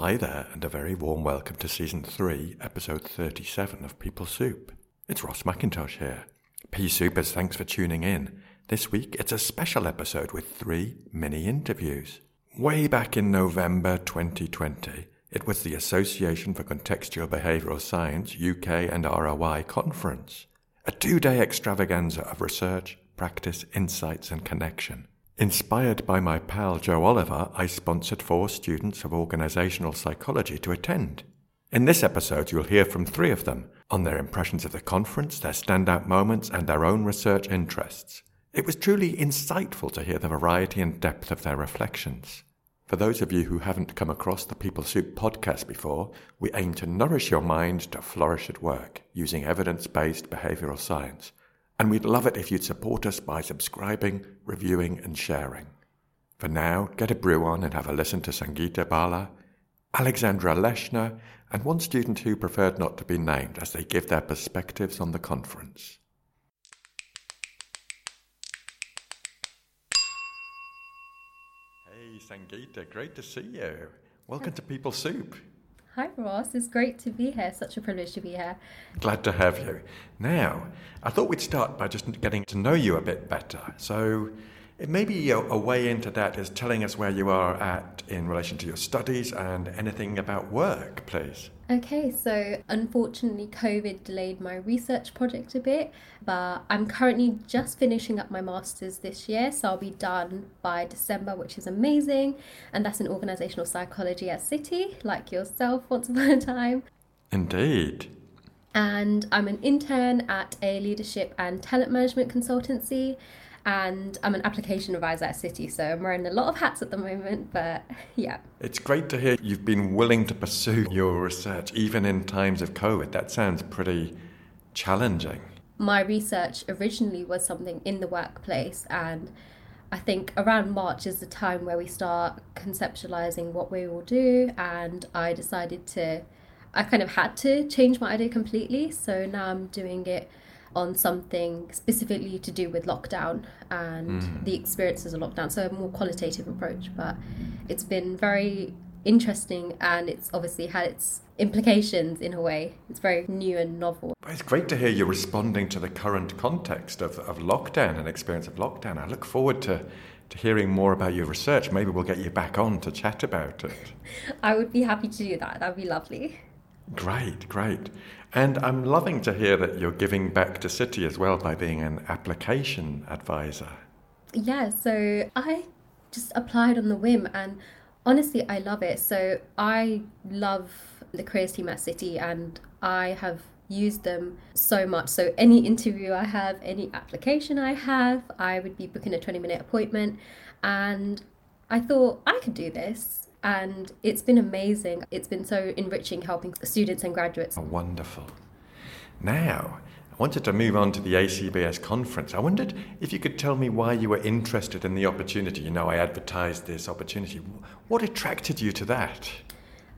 Hi there, and a very warm welcome to Season 3, Episode 37 of People Soup. It's Ross McIntosh here. Pea Soupers, thanks for tuning in. This week it's a special episode with three mini interviews. Way back in November 2020, it was the Association for Contextual Behavioural Science UK and ROI conference, a two day extravaganza of research, practice, insights, and connection. Inspired by my pal Joe Oliver, I sponsored four students of organisational psychology to attend. In this episode, you'll hear from three of them on their impressions of the conference, their standout moments, and their own research interests. It was truly insightful to hear the variety and depth of their reflections. For those of you who haven't come across the People Soup podcast before, we aim to nourish your mind to flourish at work using evidence based behavioural science and we'd love it if you'd support us by subscribing, reviewing, and sharing. For now, get a brew on and have a listen to Sangeeta Bala, Alexandra Lechner, and one student who preferred not to be named as they give their perspectives on the conference. Hey, Sangeeta, great to see you. Welcome to People Soup. Hi, Ross. It's great to be here. Such a privilege to be here. Glad to have you. Now, I thought we'd start by just getting to know you a bit better. So, maybe a, way into that is telling us where you are at in relation to your studies and anything about work, please. Okay, so unfortunately, COVID delayed my research project a bit, but I'm currently just finishing up my master's this year, so I'll be done by December, which is amazing. And that's in organizational psychology at City, like yourself once upon a time. Indeed. And I'm an intern at a leadership and talent management consultancy and I'm an application advisor at City, so I'm wearing a lot of hats at the moment, but yeah. It's great to hear you've been willing to pursue your research even in times of COVID. That sounds pretty challenging. My research originally was something in the workplace, and I think around March is the time where we start conceptualizing what we will do, and I decided to. I kind of had to change my idea completely, so now I'm doing it on something specifically to do with lockdown and mm. the experiences of lockdown. So a more qualitative approach, but it's been very interesting and it's obviously had its implications in a way. It's very new and novel. It's great to hear you responding to the current context of, of lockdown and experience of lockdown. I look forward to to hearing more about your research. Maybe we'll get you back on to chat about it. I would be happy to do that. That'd be lovely. Great, great. And I'm loving to hear that you're giving back to City as well by being an application advisor. Yeah, so I just applied on the whim and honestly, I love it. So I love the careers team at City and I have used them so much. So any interview I have, any application I have, I would be booking a 20 minute appointment and I thought I could do this and it's been amazing. It's been so enriching helping students and graduates. Oh, wonderful. Now, I wanted to move on to the ACBS conference. I wondered if you could tell me why you were interested in the opportunity. You know, I advertised this opportunity. What attracted you to that?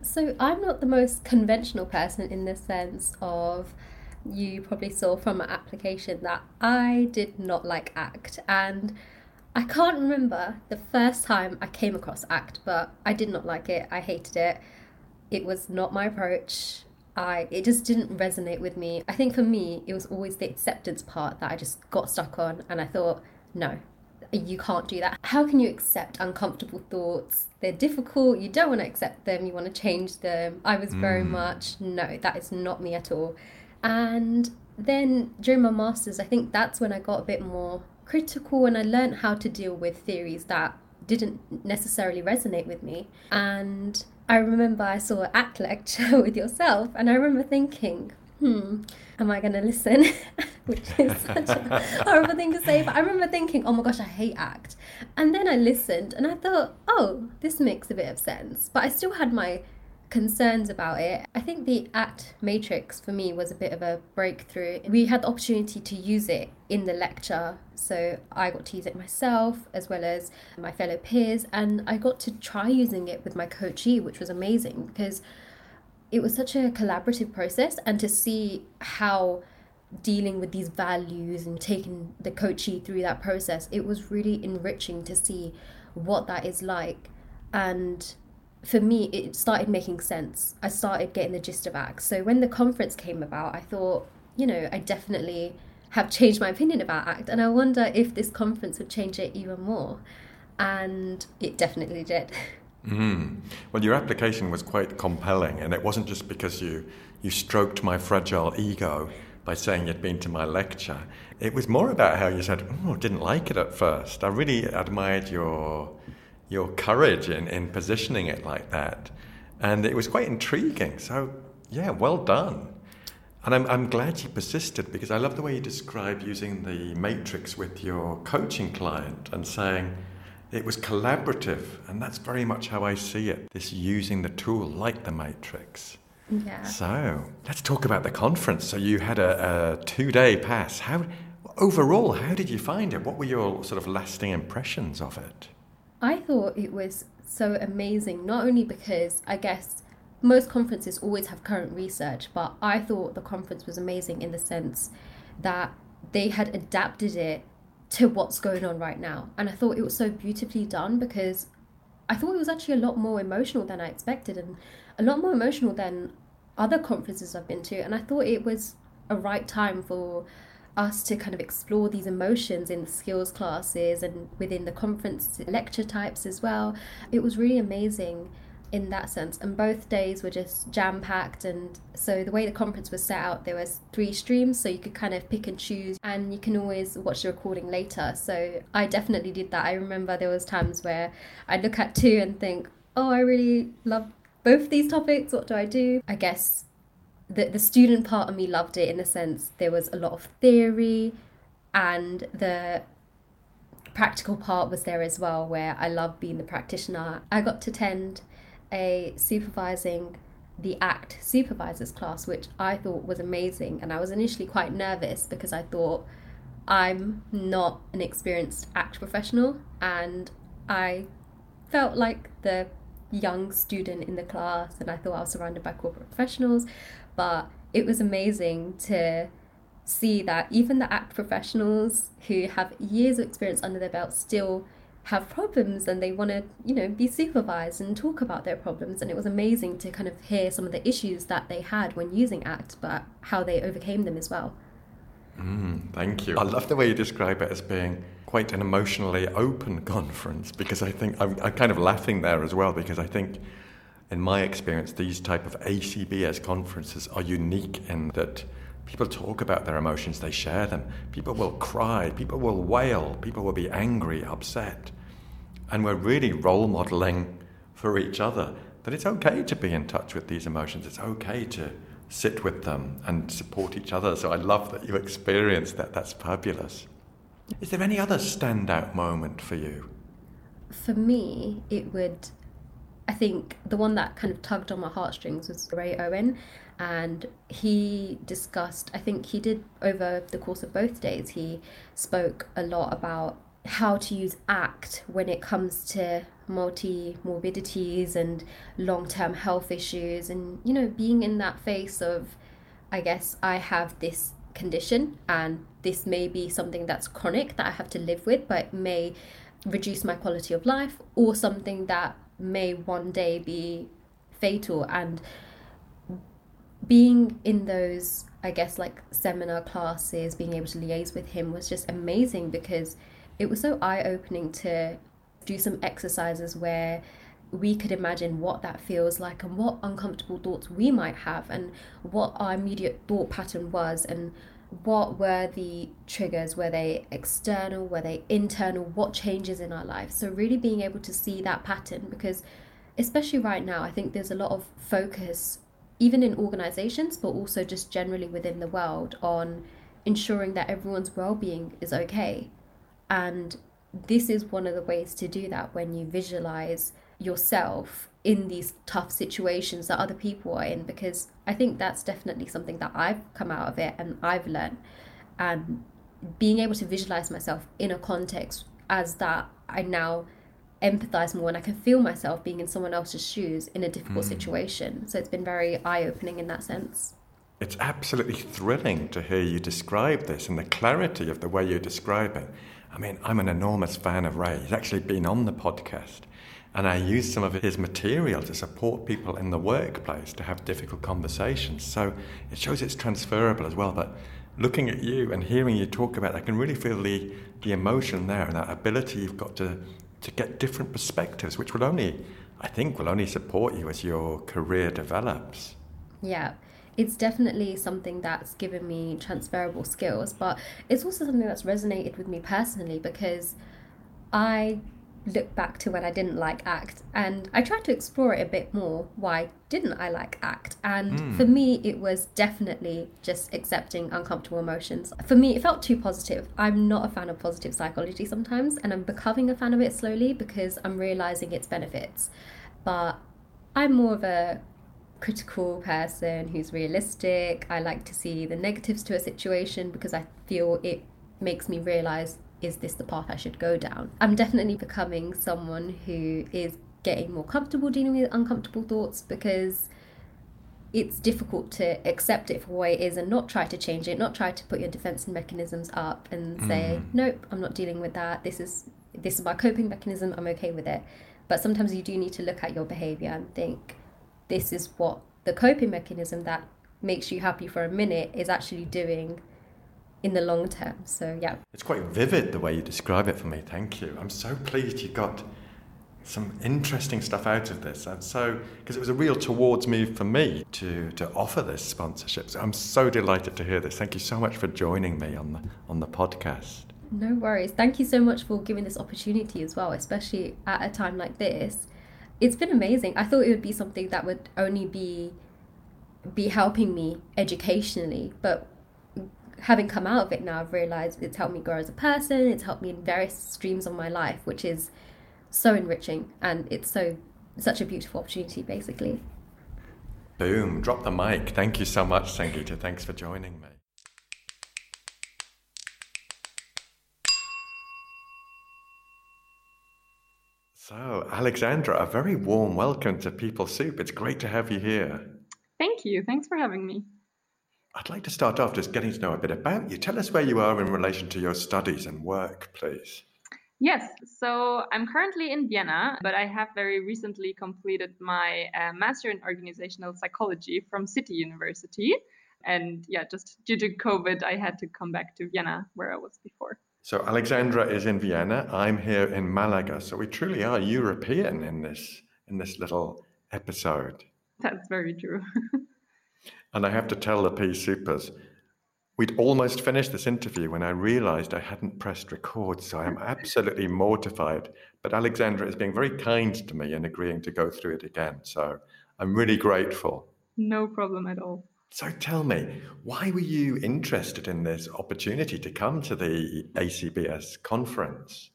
So, I'm not the most conventional person in the sense of you probably saw from my application that I did not like ACT and I can't remember the first time I came across ACT, but I did not like it. I hated it. It was not my approach. I it just didn't resonate with me. I think for me, it was always the acceptance part that I just got stuck on, and I thought, no, you can't do that. How can you accept uncomfortable thoughts? They're difficult. You don't want to accept them. You want to change them. I was very mm. much no, that is not me at all. And then during my masters, I think that's when I got a bit more critical and I learned how to deal with theories that didn't necessarily resonate with me. And I remember I saw an ACT lecture with yourself, and I remember thinking, hmm, am I going to listen? Which is such a horrible thing to say, but I remember thinking, oh my gosh, I hate ACT. And then I listened and I thought, oh, this makes a bit of sense. But I still had my concerns about it. I think the ACT matrix for me was a bit of a breakthrough. We had the opportunity to use it in the lecture, so I got to use it myself as well as my fellow peers, and I got to try using it with my coachee, which was amazing because it was such a collaborative process, and to see how dealing with these values and taking the coachee through that process, it was really enriching to see what that is like. And for me, it started making sense. I started getting the gist of ACT. So when the conference came about, I thought, you know, I definitely have changed my opinion about ACT. And I wonder if this conference would change it even more. And it definitely did. Mm. Well, your application was quite compelling, and it wasn't just because you, you stroked my fragile ego by saying you'd been to my lecture. It was more about how you said, oh, I didn't like it at first. I really admired your, your courage in, in positioning it like that. And it was quite intriguing. So, yeah, well done. And I'm, I'm glad you persisted because I love the way you describe using the matrix with your coaching client and saying, it was collaborative, and that's very much how I see it. This using the tool like the Matrix. Yeah. So let's talk about the conference. So you had a, a two-day pass. How overall? How did you find it? What were your sort of lasting impressions of it? I thought it was so amazing. Not only because I guess most conferences always have current research, but I thought the conference was amazing in the sense that they had adapted it to what's going on right now. And I thought it was so beautifully done because I thought it was actually a lot more emotional than I expected and a lot more emotional than other conferences I've been to. And I thought it was a right time for us to kind of explore these emotions in the skills classes and within the conference lecture types as well. It was really amazing in that sense. And both days were just jam packed and so the way the conference was set out there was three streams. So you could kind of pick and choose and you can always watch the recording later. So i definitely did that. I remember there was times where i'd look at two and think oh i really love both these topics. What do i do? I guess the, the student part of me loved it in the sense there was a lot of theory and the practical part was there as well where i loved being the practitioner i got to attend a supervising the ACT supervisors class, which I thought was amazing. And I was initially quite nervous because I thought I'm not an experienced ACT professional and I felt like the young student in the class and I thought I was surrounded by corporate professionals. But it was amazing to see that even the ACT professionals who have years of experience under their belt still have problems and they want to you know be supervised and talk about their problems. And it was amazing to kind of hear some of the issues that they had when using act but how they overcame them as well. Mm, thank you. I love the way you describe it as being quite an emotionally open conference because i think I'm, I'm kind of laughing there as well because i think in my experience these type of acbs conferences are unique in that People talk about their emotions, they share them. People will cry, people will wail, people will be angry, upset. And we're really role modeling for each other that it's okay to be in touch with these emotions, it's okay to sit with them and support each other. So I love that you experienced that. That's fabulous. Is there any other standout moment for you? For me, it would I think the one that kind of tugged on my heartstrings was Ray Owen, and he discussed, I think he did over the course of both days, he spoke a lot about how to use ACT when it comes to multi morbidities and long term health issues, and you know, being in that face of, I guess, I have this condition and this may be something that's chronic that I have to live with, but may reduce my quality of life, or something that may one day be fatal. And being in those i guess like seminar classes being able to liaise with him was just amazing because it was so eye-opening to do some exercises where we could imagine what that feels like and what uncomfortable thoughts we might have and what our immediate thought pattern was and what were the triggers? Were they external? Were they internal? What changes in our life? So really being able to see that pattern because especially right now i think there's a lot of focus even in organizations but also just generally within the world on ensuring that everyone's well-being is okay. And this is one of the ways to do that when you visualize yourself in these tough situations that other people are in because I think that's definitely something that I've come out of it and I've learned. And being able to visualize myself in a context as that I now empathize more and I can feel myself being in someone else's shoes in a difficult mm. situation. So it's been very eye-opening in that sense. It's absolutely thrilling to hear you describe this and the clarity of the way you're describing. I mean I'm an enormous fan of Ray. He's actually been on the podcast And I used some of his material to support people in the workplace to have difficult conversations. So it shows it's transferable as well. But looking at you and hearing you talk about it, I can really feel the, the emotion there and that ability you've got to, to get different perspectives, which will only, I think, will only support you as your career develops. Yeah it's definitely something that's given me transferable skills, but it's also something that's resonated with me personally because I look back to when I didn't like ACT and I tried to explore it a bit more. Why didn't I like ACT? And mm. for me, it was definitely just accepting uncomfortable emotions. For me, it felt too positive. I'm not a fan of positive psychology sometimes, and I'm becoming a fan of it slowly because I'm realizing its benefits. But I'm more of a critical person who's realistic. I like to see the negatives to a situation because I feel it makes me realize is this the path I should go down? I'm definitely becoming someone who is getting more comfortable dealing with uncomfortable thoughts because it's difficult to accept it for what it is and not try to change it, not try to put your defense mechanisms up and say, mm. nope, I'm not dealing with that. This is this is my coping mechanism. I'm okay with it. But sometimes you do need to look at your behavior and think, this is what the coping mechanism that makes you happy for a minute is actually doing in the long term. So, yeah. It's quite vivid the way you describe it for me. Thank you. I'm so pleased you got some interesting stuff out of this. And so, because it was a real towards move for me to, to offer this sponsorship. So I'm so delighted to hear this. Thank you so much for joining me on the, on the podcast. No worries. Thank you so much for giving this opportunity as well, especially at a time like this it's been amazing. I thought it would be something that would only be be helping me educationally, but having come out of it now, I've realized it's helped me grow as a person. It's helped me in various streams of my life, which is so enriching and it's so such a beautiful opportunity, basically. Boom! Drop the mic. Thank you so much, Sangeeta. Thanks for joining me. So, Alexandra, a very warm welcome to People Soup. It's great to have you here. Thank you. Thanks for having me. I'd like to start off just getting to know a bit about you. Tell us where you are in relation to your studies and work, please. Yes, so I'm currently in Vienna, but I have very recently completed my uh, Master in Organizational Psychology from City University. And yeah, just due to COVID, I had to come back to Vienna where I was before. So Alexandra is in Vienna. I'm here in Malaga. So we truly are European in this in this little episode. That's very true. and I have to tell the Pea Soupers, we'd almost finished this interview when I realized I hadn't pressed record. So I'm absolutely mortified. But Alexandra is being very kind to me and agreeing to go through it again. So I'm really grateful. No problem at all. So tell me, why were you interested in this opportunity to come to the ACBS conference?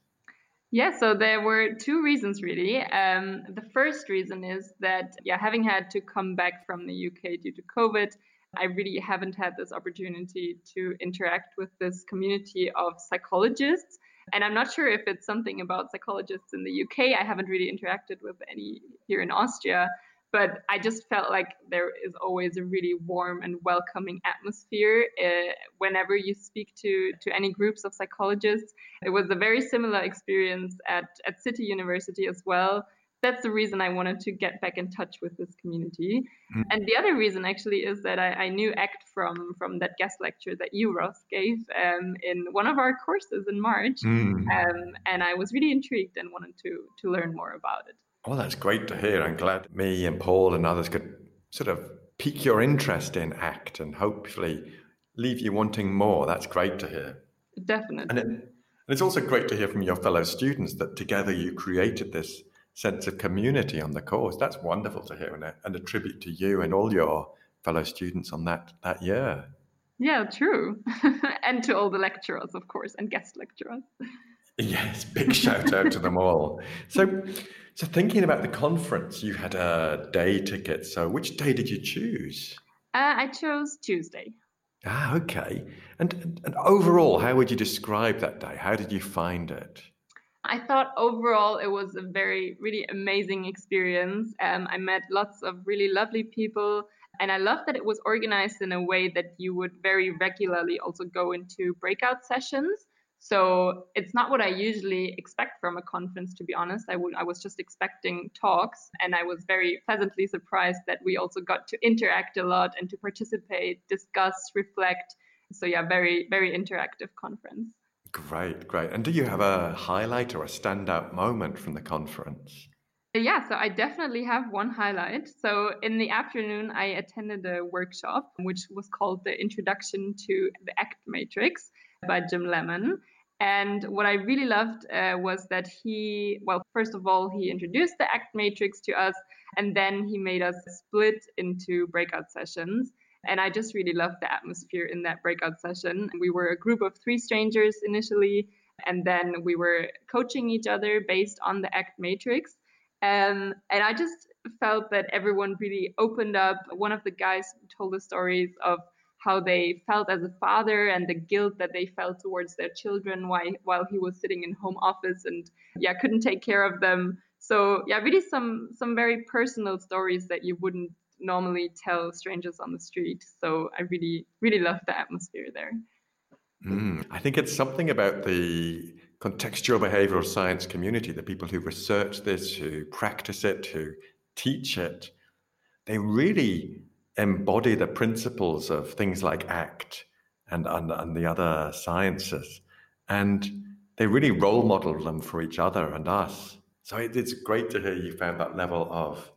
Yeah, so there were two reasons really. Um, the first reason is that, yeah, having had to come back from the UK due to COVID, I really haven't had this opportunity to interact with this community of psychologists. And I'm not sure if it's something about psychologists in the UK. I haven't really interacted with any here in Austria but I just felt like there is always a really warm and welcoming atmosphere uh, whenever you speak to to any groups of psychologists. It was a very similar experience at at City University as well. That's the reason I wanted to get back in touch with this community. Mm. And the other reason actually is that I, I, knew ACT from from that guest lecture that you Ross gave um, in one of our courses in March, mm. um, and I was really intrigued and wanted to to learn more about it. Well, that's great to hear. I'm glad me and Paul and others could sort of pique your interest in ACT and hopefully leave you wanting more. That's great to hear. Definitely. And, it, and it's also great to hear from your fellow students that together you created this sense of community on the course. That's wonderful to hear and a, and a tribute to you and all your fellow students on that, that year. Yeah, true. and to all the lecturers, of course, and guest lecturers. Yes, big shout out to them all. So, so thinking about the conference, you had a day ticket. So which day did you choose? Uh, I chose Tuesday. Ah, okay. And, and overall, how would you describe that day? How did you find it? I thought overall it was a very, really amazing experience. Um, I met lots of really lovely people. And I love that it was organized in a way that you would very regularly also go into breakout sessions. So it's not what I usually expect from a conference, to be honest. I, would, I was just expecting talks, and I was very pleasantly surprised that we also got to interact a lot and to participate, discuss, reflect. So, yeah, very, very interactive conference. Great, great. And do you have a highlight or a standout moment from the conference? Yeah, so I definitely have one highlight. So in the afternoon, I attended a workshop which was called the Introduction to the ACT Matrix by Jim Lemon. And what I really loved uh, was that he, well, first of all, he introduced the ACT matrix to us, and then he made us split into breakout sessions. And I just really loved the atmosphere in that breakout session. We were a group of three strangers initially, and then we were coaching each other based on the ACT matrix. Um, and I just felt that everyone really opened up. One of the guys told the stories of how they felt as a father and the guilt that they felt towards their children while, while he was sitting in home office and yeah couldn't take care of them. So yeah really some some very personal stories that you wouldn't normally tell strangers on the street. So i really really love the atmosphere there. Mm, i think it's something about the contextual behavioral science community the people who research this who practice it who teach it. They really embody the principles of things like ACT and, and, and the other sciences. And they really role model them for each other and us. So it, it's great to hear you found that level of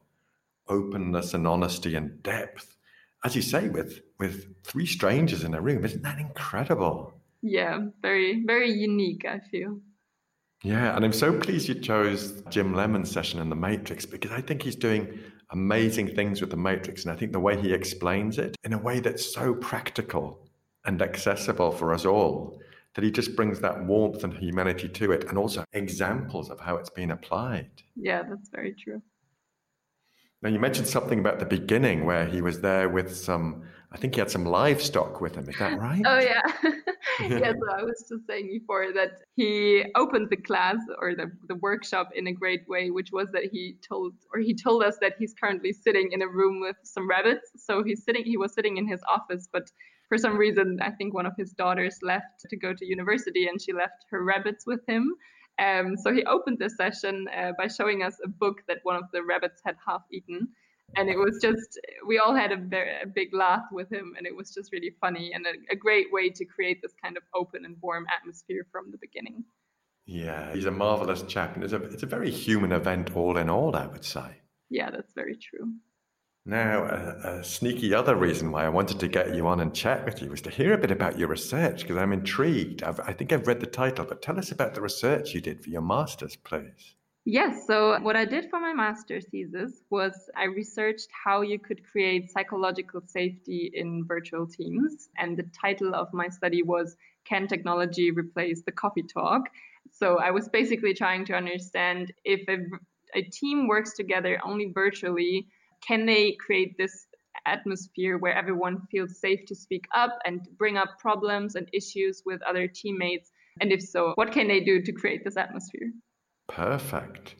openness and honesty and depth. As you say, with with three strangers in a room, isn't that incredible? Yeah, very, very unique, I feel. Yeah, and I'm so pleased you chose Jim Lemon's session in the Matrix because I think he's doing amazing things with the Matrix. And I think the way he explains it in a way that's so practical and accessible for us all, that he just brings that warmth and humanity to it and also examples of how it's been applied. Yeah, that's very true. Now, you mentioned something about the beginning where he was there with some, I think he had some livestock with him. Is that right? Oh, yeah. yeah, so I was just saying before that he opened the class or the, the workshop in a great way, which was that he told or he told us that he's currently sitting in a room with some rabbits. So he's sitting, he was sitting in his office, but for some reason, I think one of his daughters left to go to university and she left her rabbits with him. Um, so he opened the session uh, by showing us a book that one of the rabbits had half eaten. And it was just, we all had a, very, a big laugh with him, and it was just really funny and a, a great way to create this kind of open and warm atmosphere from the beginning. Yeah, he's a marvelous chap, and it's a, it's a very human event, all in all, I would say. Yeah, that's very true. Now, a, a, sneaky other reason why I wanted to get you on and chat with you was to hear a bit about your research because I'm intrigued. I've, i think I've read the title, but tell us about the research you did for your master's, please. Yes, so what I did for my master's thesis was I researched how you could create psychological safety in virtual teams. And the title of my study was Can Technology Replace the Coffee Talk? So I was basically trying to understand if a, a team works together only virtually can they create this atmosphere where everyone feels safe to speak up and bring up problems and issues with other teammates? And if so, what can they do to create this atmosphere? Perfect.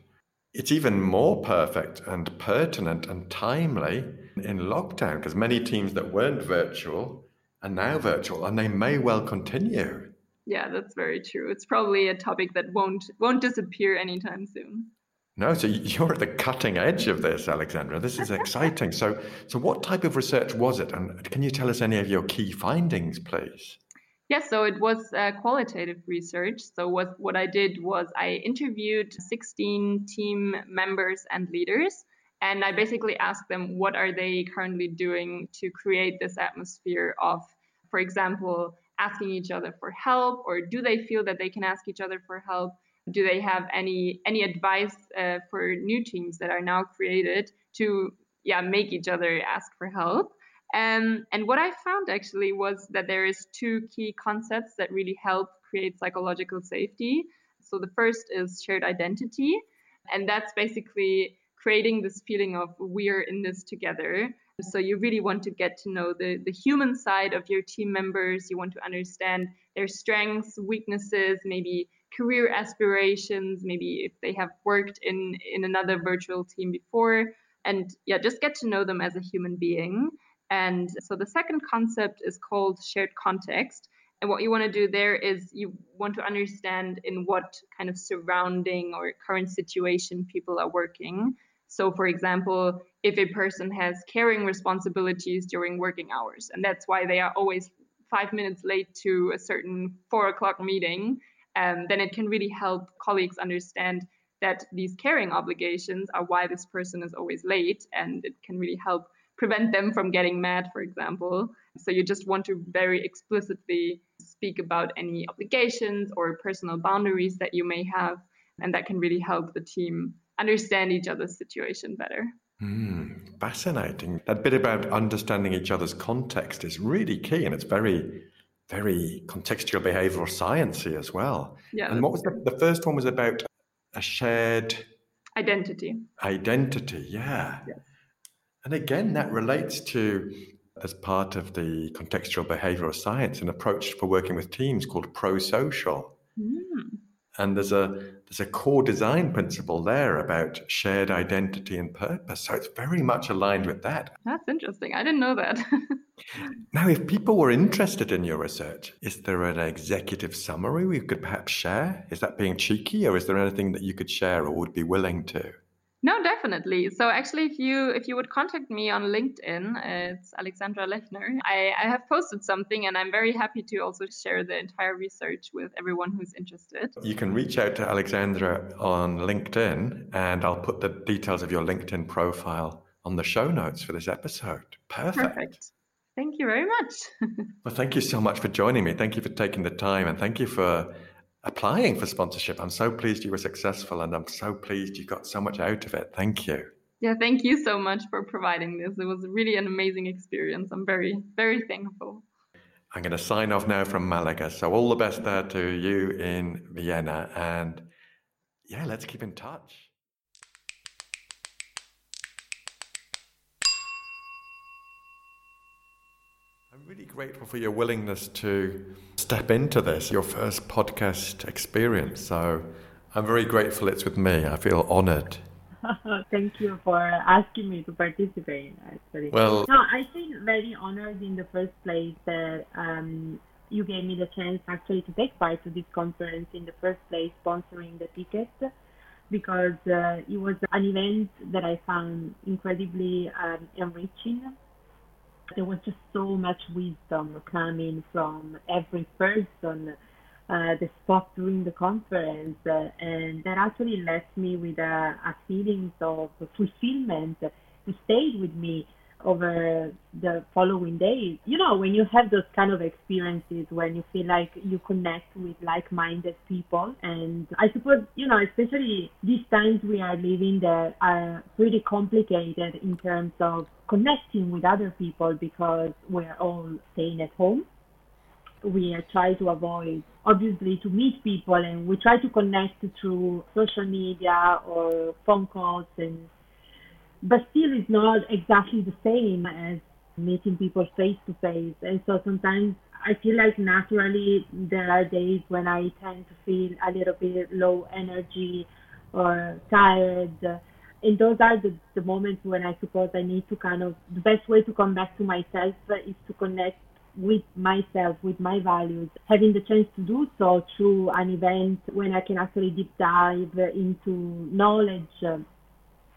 It's even more perfect and pertinent and timely in lockdown because many teams that weren't virtual are now virtual and they may well continue. Yeah, that's very true. It's probably a topic that won't won't disappear anytime soon. No, so you're at the cutting edge of this, Alexandra. This is exciting. so, so what type of research was it, and can you tell us any of your key findings, please? Yes, so it was uh, qualitative research. So what what I did was I interviewed 16 team members and leaders, and I basically asked them what are they currently doing to create this atmosphere of, for example, asking each other for help, or do they feel that they can ask each other for help? Do they have any any advice uh, for new teams that are now created to yeah make each other ask for help? Um, and what i found actually was that there is two key concepts that really help create psychological safety. So the first is shared identity and that's basically creating this feeling of we're in this together. So you really want to get to know the, the human side of your team members. You want to understand their strengths weaknesses maybe career aspirations, maybe if they have worked in in another virtual team before, and yeah, just get to know them as a human being. And so the second concept is called shared context. And what you want to do there is you want to understand in what kind of surrounding or current situation people are working. So, for example, if a person has caring responsibilities during working hours, and that's why they are always five minutes late to a certain four o'clock meeting, um, then it can really help colleagues understand that these caring obligations are why this person is always late, and it can really help prevent them from getting mad, for example. So you just want to very explicitly speak about any obligations or personal boundaries that you may have, and that can really help the team understand each other's situation better. Mm, fascinating. That bit about understanding each other's context is really key, and it's very, very contextual behavioral sciencey as well. Yeah. And what was the, the first one was about a shared identity. Identity, yeah. Yes. And again, that relates to as part of the contextual behavioral science, an approach for working with teams called pro-social. Mm. And there's a there's a core design principle there about shared identity and purpose. So it's very much aligned with that. That's interesting. I didn't know that. now, if people were interested in your research, is there an executive summary we could perhaps share? Is that being cheeky, or is there anything that you could share or would be willing to? No, definitely. So actually, if you if you would contact me on LinkedIn, it's Alexandra Lechner. I, I have posted something, and I'm very happy to also share the entire research with everyone who's interested. You can reach out to Alexandra on LinkedIn, and I'll put the details of your LinkedIn profile on the show notes for this episode. Perfect. Perfect. Thank you very much. well, thank you so much for joining me. Thank you for taking the time, and thank you for applying for sponsorship. I'm so pleased you were successful and I'm so pleased you got so much out of it. Thank you. Yeah, thank you so much for providing this. It was really an amazing experience. I'm very, very thankful. I'm going to sign off now from Malaga. So, all the best there to you in Vienna. And yeah, let's keep in touch. I'm really grateful for your willingness to step into this, your first podcast experience. So I'm very grateful it's with me. I feel honored. Thank you for asking me to participate. Actually, well, no, I feel very honored in the first place that um, you gave me the chance actually to take part to this conference in the first place, sponsoring the ticket, because uh, it was an event that I found incredibly um, enriching there was just so much wisdom coming from every person uh, that spoke during the conference, uh, and that actually left me with a, a feeling of fulfillment that stayed with me over the following days. You know, when you have those kind of experiences when you feel like you connect with like minded people. And I suppose, you know, especially these times we are living that are pretty complicated in terms of connecting with other people because we're all staying at home. We try to avoid obviously to meet people and we try to connect through social media or phone calls and but still it's not exactly the same as meeting people face to face. And so sometimes I feel like naturally there are days when I tend to feel a little bit low energy or tired. And those are the, the moments when I suppose I need to kind of, the best way to come back to myself is to connect with myself, with my values, having the chance to do so through an event when I can actually deep dive into knowledge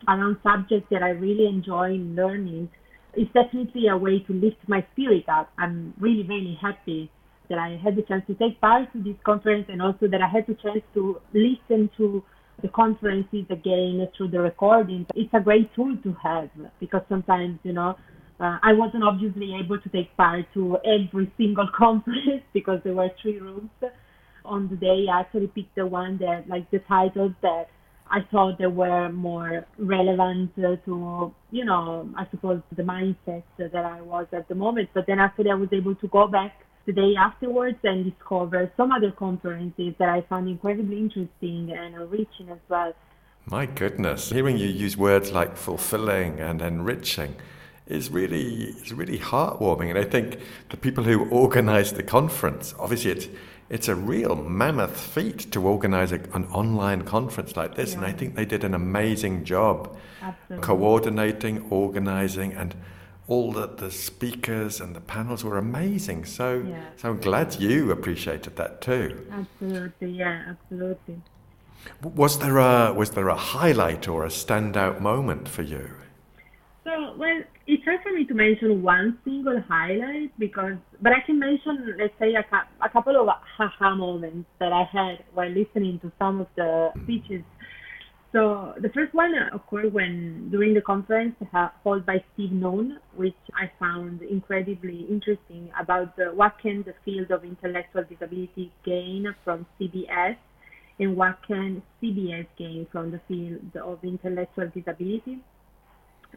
around subjects that I really enjoy learning is definitely a way to lift my spirit up. I'm really, really happy that I had the chance to take part to this conference and also that I had the chance to listen to the conferences again through the recordings. It's a great tool to have because sometimes, you know, uh, I wasn't obviously able to take part to every single conference because there were three rooms on the day. I actually picked the one that, like the title that I thought they were more relevant to, you know, I suppose the mindset that I was at the moment. But then after I was able to go back the day afterwards and discover some other conferences that I found incredibly interesting and enriching as well. My goodness, hearing you use words like fulfilling and enriching is really is really heartwarming. And I think the people who organised the conference, obviously it's it's a real mammoth feat to organize a, an online conference like this. Yeah. And I think they did an amazing job Absolutely. coordinating, organizing, and all the, the speakers and the panels were amazing. So, Yeah. so I'm glad you appreciated that too. Absolutely, yeah, absolutely. Was there a was there a highlight or a standout moment for you? So, well, it's hard for me to mention one single highlight because, but I can mention, let's say, a, a couple of haha moments that I had while listening to some of the speeches. So, the first one uh, occurred when during the conference held by Steve Noone, which I found incredibly interesting about the, what can the field of intellectual disability gain from CBS and what can CBS gain from the field of intellectual disability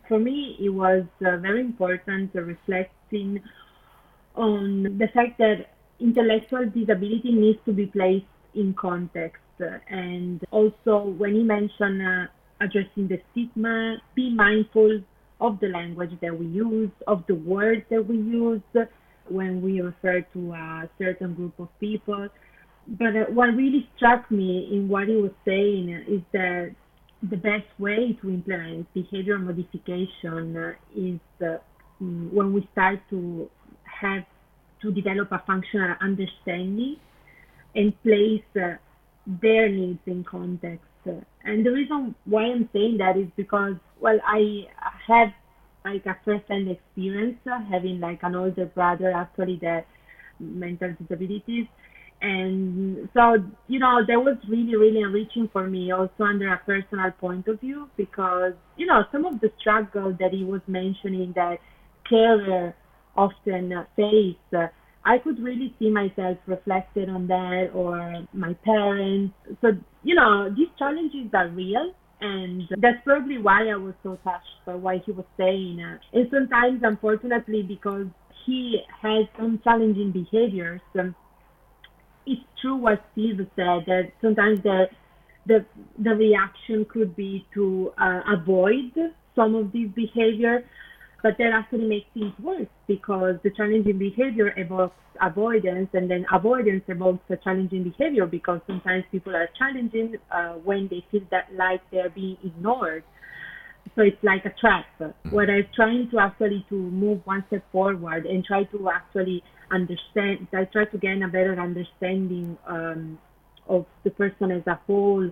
for me, it was uh, very important reflecting on the fact that intellectual disability needs to be placed in context. Uh, and also, when you mention uh, addressing the stigma, be mindful of the language that we use, of the words that we use when we refer to a certain group of people. But uh, what really struck me in what he was saying is that the best way to implement behavior modification uh, is uh, mm, when we start to have to develop a functional understanding and place uh, their needs in context. And the reason why I'm saying that is because, well, I have like a first-hand experience uh, having like an older brother actually that mental disabilities and so you know that was really really enriching for me also under a personal point of view because you know some of the struggle that he was mentioning that carer often face i could really see myself reflected on that or my parents. So you know these challenges are real and that's probably why i was so touched by what he was saying. And sometimes unfortunately because he has some challenging behaviors it's true what Steve said that sometimes the the the reaction could be to uh, avoid some of these behavior, but that actually makes things worse because the challenging behavior evokes avoidance, and then avoidance evokes a challenging behavior because sometimes people are challenging uh, when they feel that like they're being ignored. So it's like a trap. Whereas trying to actually to move one step forward and try to actually understand, I try to gain a better understanding um, of the person as a whole.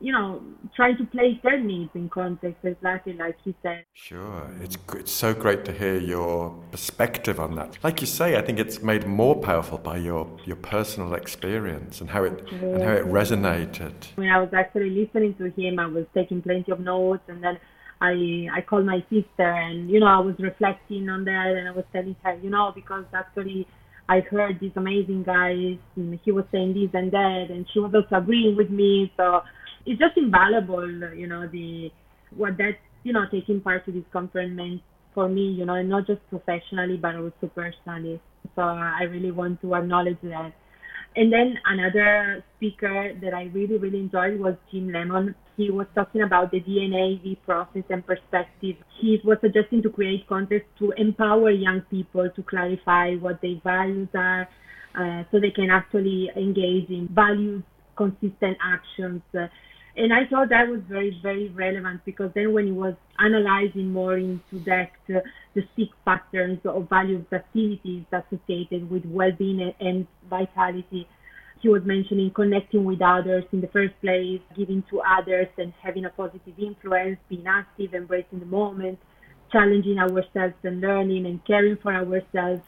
You know, trying to place their needs in context, exactly like he said. Sure, it's it's so great to hear your perspective on that. Like you say, I think it's made more powerful by your your personal experience and how it and how it resonated. When I was actually listening to him, I was taking plenty of notes, and then I I called my sister, and you know I was reflecting on that, and I was telling her, you know, because actually I heard this amazing guy, and he was saying this and that, and she was also agreeing with me. So it's just invaluable, you know, the what that you know taking part to this conference meant for me, you know, and not just professionally but also personally. So I really want to acknowledge that. And then another speaker that I really, really enjoyed was Jim Lemon. He was talking about the DNA, the process, and perspective. He was suggesting to create context to empower young people to clarify what their values are uh, so they can actually engage in values consistent actions. And I thought that was very, very relevant because then when he was analyzing more into depth uh, the six patterns of values activities associated with well-being and vitality, he was mentioning connecting with others in the first place, giving to others and having a positive influence, being active, embracing the moment, challenging ourselves and learning and caring for ourselves.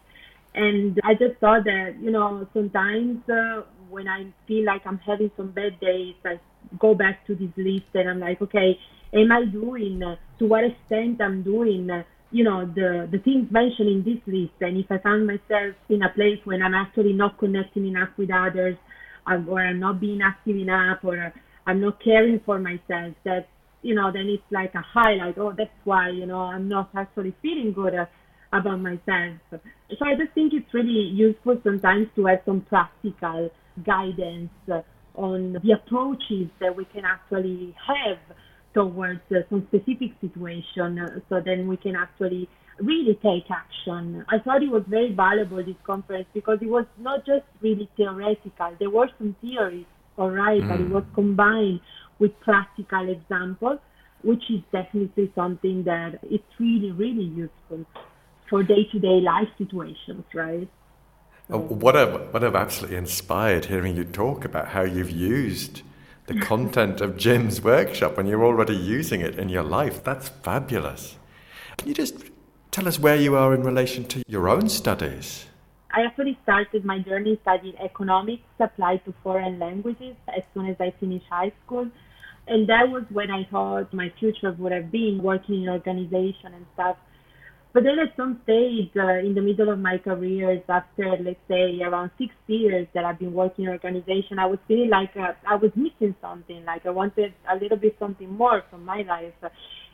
And I just thought that, you know, sometimes uh, when I feel like I'm having some bad days, I go back to this list and I'm like, okay, am I doing, to what extent I'm doing, you know, the, the things mentioned in this list. And if I find myself in a place when I'm actually not connecting enough with others, um, or I'm not being active enough, or I'm not caring for myself, that, you know, then it's like a highlight. Oh, that's why, you know, I'm not actually feeling good uh, about myself. So I just think it's really useful sometimes to have some practical guidance on the approaches that we can actually have towards uh, some specific situation uh, so then we can actually really take action. I thought it was very valuable this conference because it was not just really theoretical. There were some theories, all right, but it was combined with practical examples, which is definitely something that it's really, really useful for day-to-day life situations, right? So. What I've, what I've absolutely inspired hearing you talk about how you've used the content of Jim's workshop and you're already using it in your life. That's fabulous. Can you just tell us where you are in relation to your own studies? I actually started my journey studying economics applied to foreign languages as soon as I finished high school. And that was when I thought my future would have been working in organization and stuff. But then at some stage uh, in the middle of my career, after let's say around six years that I've been working in organization, I was feeling like uh, I was missing something, like I wanted a little bit something more from my life.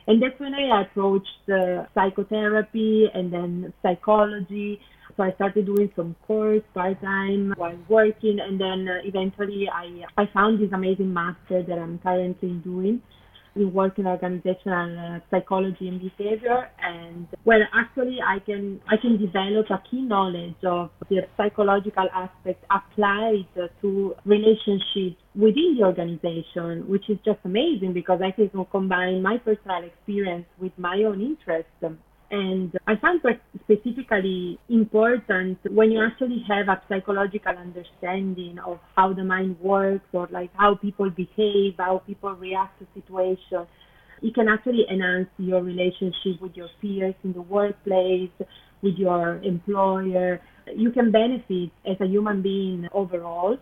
And that's when I approached uh, psychotherapy and then psychology. So I started doing some course part time while working, and then uh, eventually I I found this amazing master that I'm currently doing in work in organizational uh, psychology and behavior and well actually i can i can develop a key knowledge of the psychological aspect applied to relationships within the organization which is just amazing because i can combine my personal experience with my own interests and I find that specifically important when you actually have a psychological understanding of how the mind works or like how people behave, how people react to situations. It can actually enhance your relationship with your peers in the workplace, with your employer. You can benefit as a human being overall,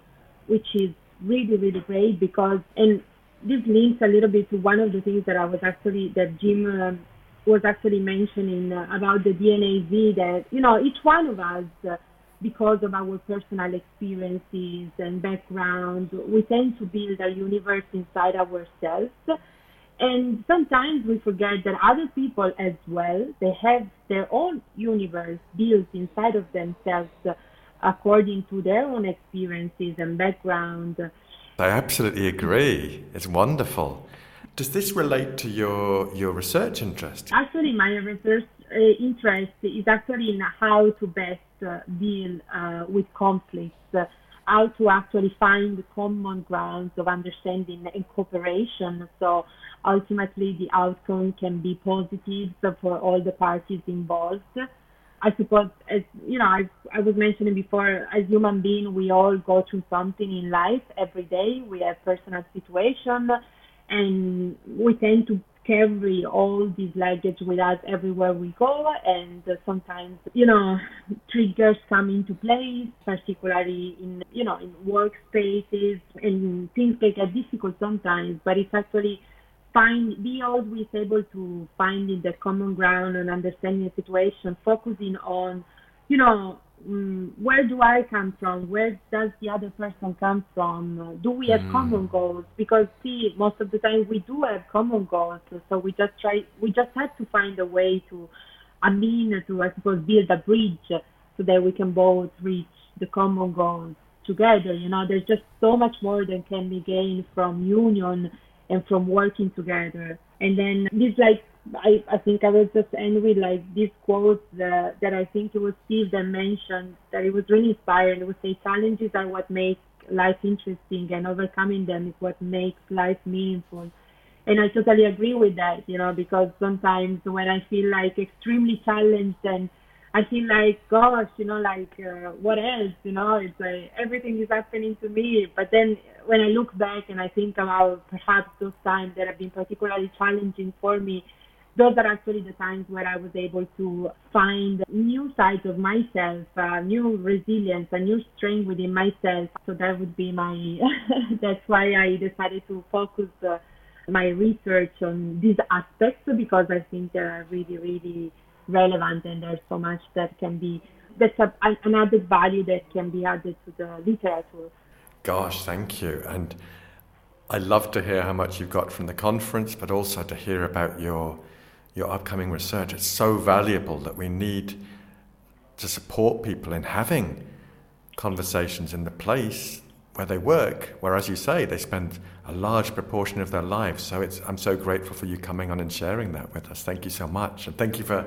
which is really, really great because, and this links a little bit to one of the things that I was actually, that Jim um, was actually mentioning uh, about the DNAZ that, you know, each one of us, uh, because of our personal experiences and background, we tend to build a universe inside ourselves. And sometimes we forget that other people as well, they have their own universe built inside of themselves uh, according to their own experiences and background. I absolutely agree. It's wonderful. Does this relate to your your research interest? Actually, my research uh, interest is actually in how to best uh, deal uh, with conflicts, uh, how to actually find common grounds of understanding and cooperation. So ultimately, the outcome can be positive for all the parties involved. I suppose, as you know, I, I was mentioning before, as human beings, we all go through something in life every day. We have personal situations and we tend to carry all this luggage with us everywhere we go and sometimes you know triggers come into place particularly in you know in workspaces and things can get difficult sometimes but it's actually find be always able to find in the common ground and understanding the situation focusing on you know um, where do I come from? Where does the other person come from? Do we have mm. common goals? Because see, most of the time we do have common goals, so we just try. We just have to find a way to, I mean, to I suppose build a bridge so that we can both reach the common goals together. You know, there's just so much more that can be gained from union and from working together. And then this like I, I think I will just end with like this quote that, that I think it was Steve that mentioned that it was really inspiring. It would say challenges are what make life interesting and overcoming them is what makes life meaningful. And I totally agree with that, you know, because sometimes when I feel like extremely challenged and I feel like, gosh, you know, like uh, what else? You know, it's like everything is happening to me. But then when I look back and I think about perhaps those times that have been particularly challenging for me, those are actually the times where I was able to find new sides of myself, uh, new resilience, a new strength within myself. So that would be my, that's why I decided to focus uh, my research on these aspects because I think they are really, really relevant and there's so much that can be, that's a, an added value that can be added to the literature. Gosh, thank you. And I love to hear how much you've got from the conference, but also to hear about your your upcoming research. It's so valuable that we need to support people in having conversations in the place where they work, where, as you say, they spend a large proportion of their lives. So it's, I'm so grateful for you coming on and sharing that with us. Thank you so much, and thank you for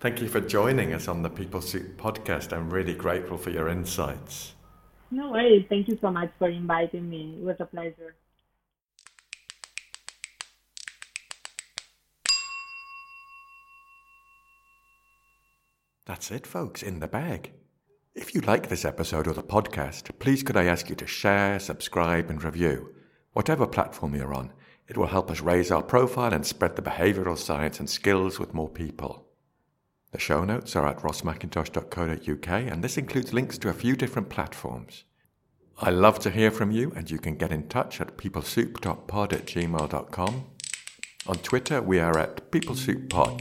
thank you for joining us on the People Soup podcast. I'm really grateful for your insights. No worries. Thank you so much for inviting me. It was a pleasure. That's it, folks, in the bag. If you like this episode or the podcast, please could I ask you to share, subscribe, and review, whatever platform you're on. It will help us raise our profile and spread the behavioural science and skills with more people. The show notes are at rossmackintosh.co.uk, and this includes links to a few different platforms. I love to hear from you, and you can get in touch at peoplesoup.pod at gmail.com. On Twitter, we are at peoplesouppod,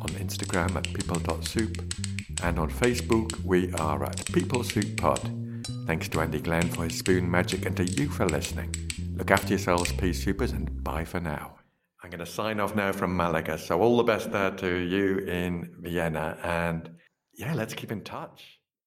on Instagram at people.soup, and on Facebook, we are at peoplesouppod. Thanks to Andy Glenn for his spoon magic and to you for listening. Look after yourselves, Pea Soupers, and bye for now. I'm going to sign off now from Malaga. So, all the best there to you in Vienna. And yeah, let's keep in touch.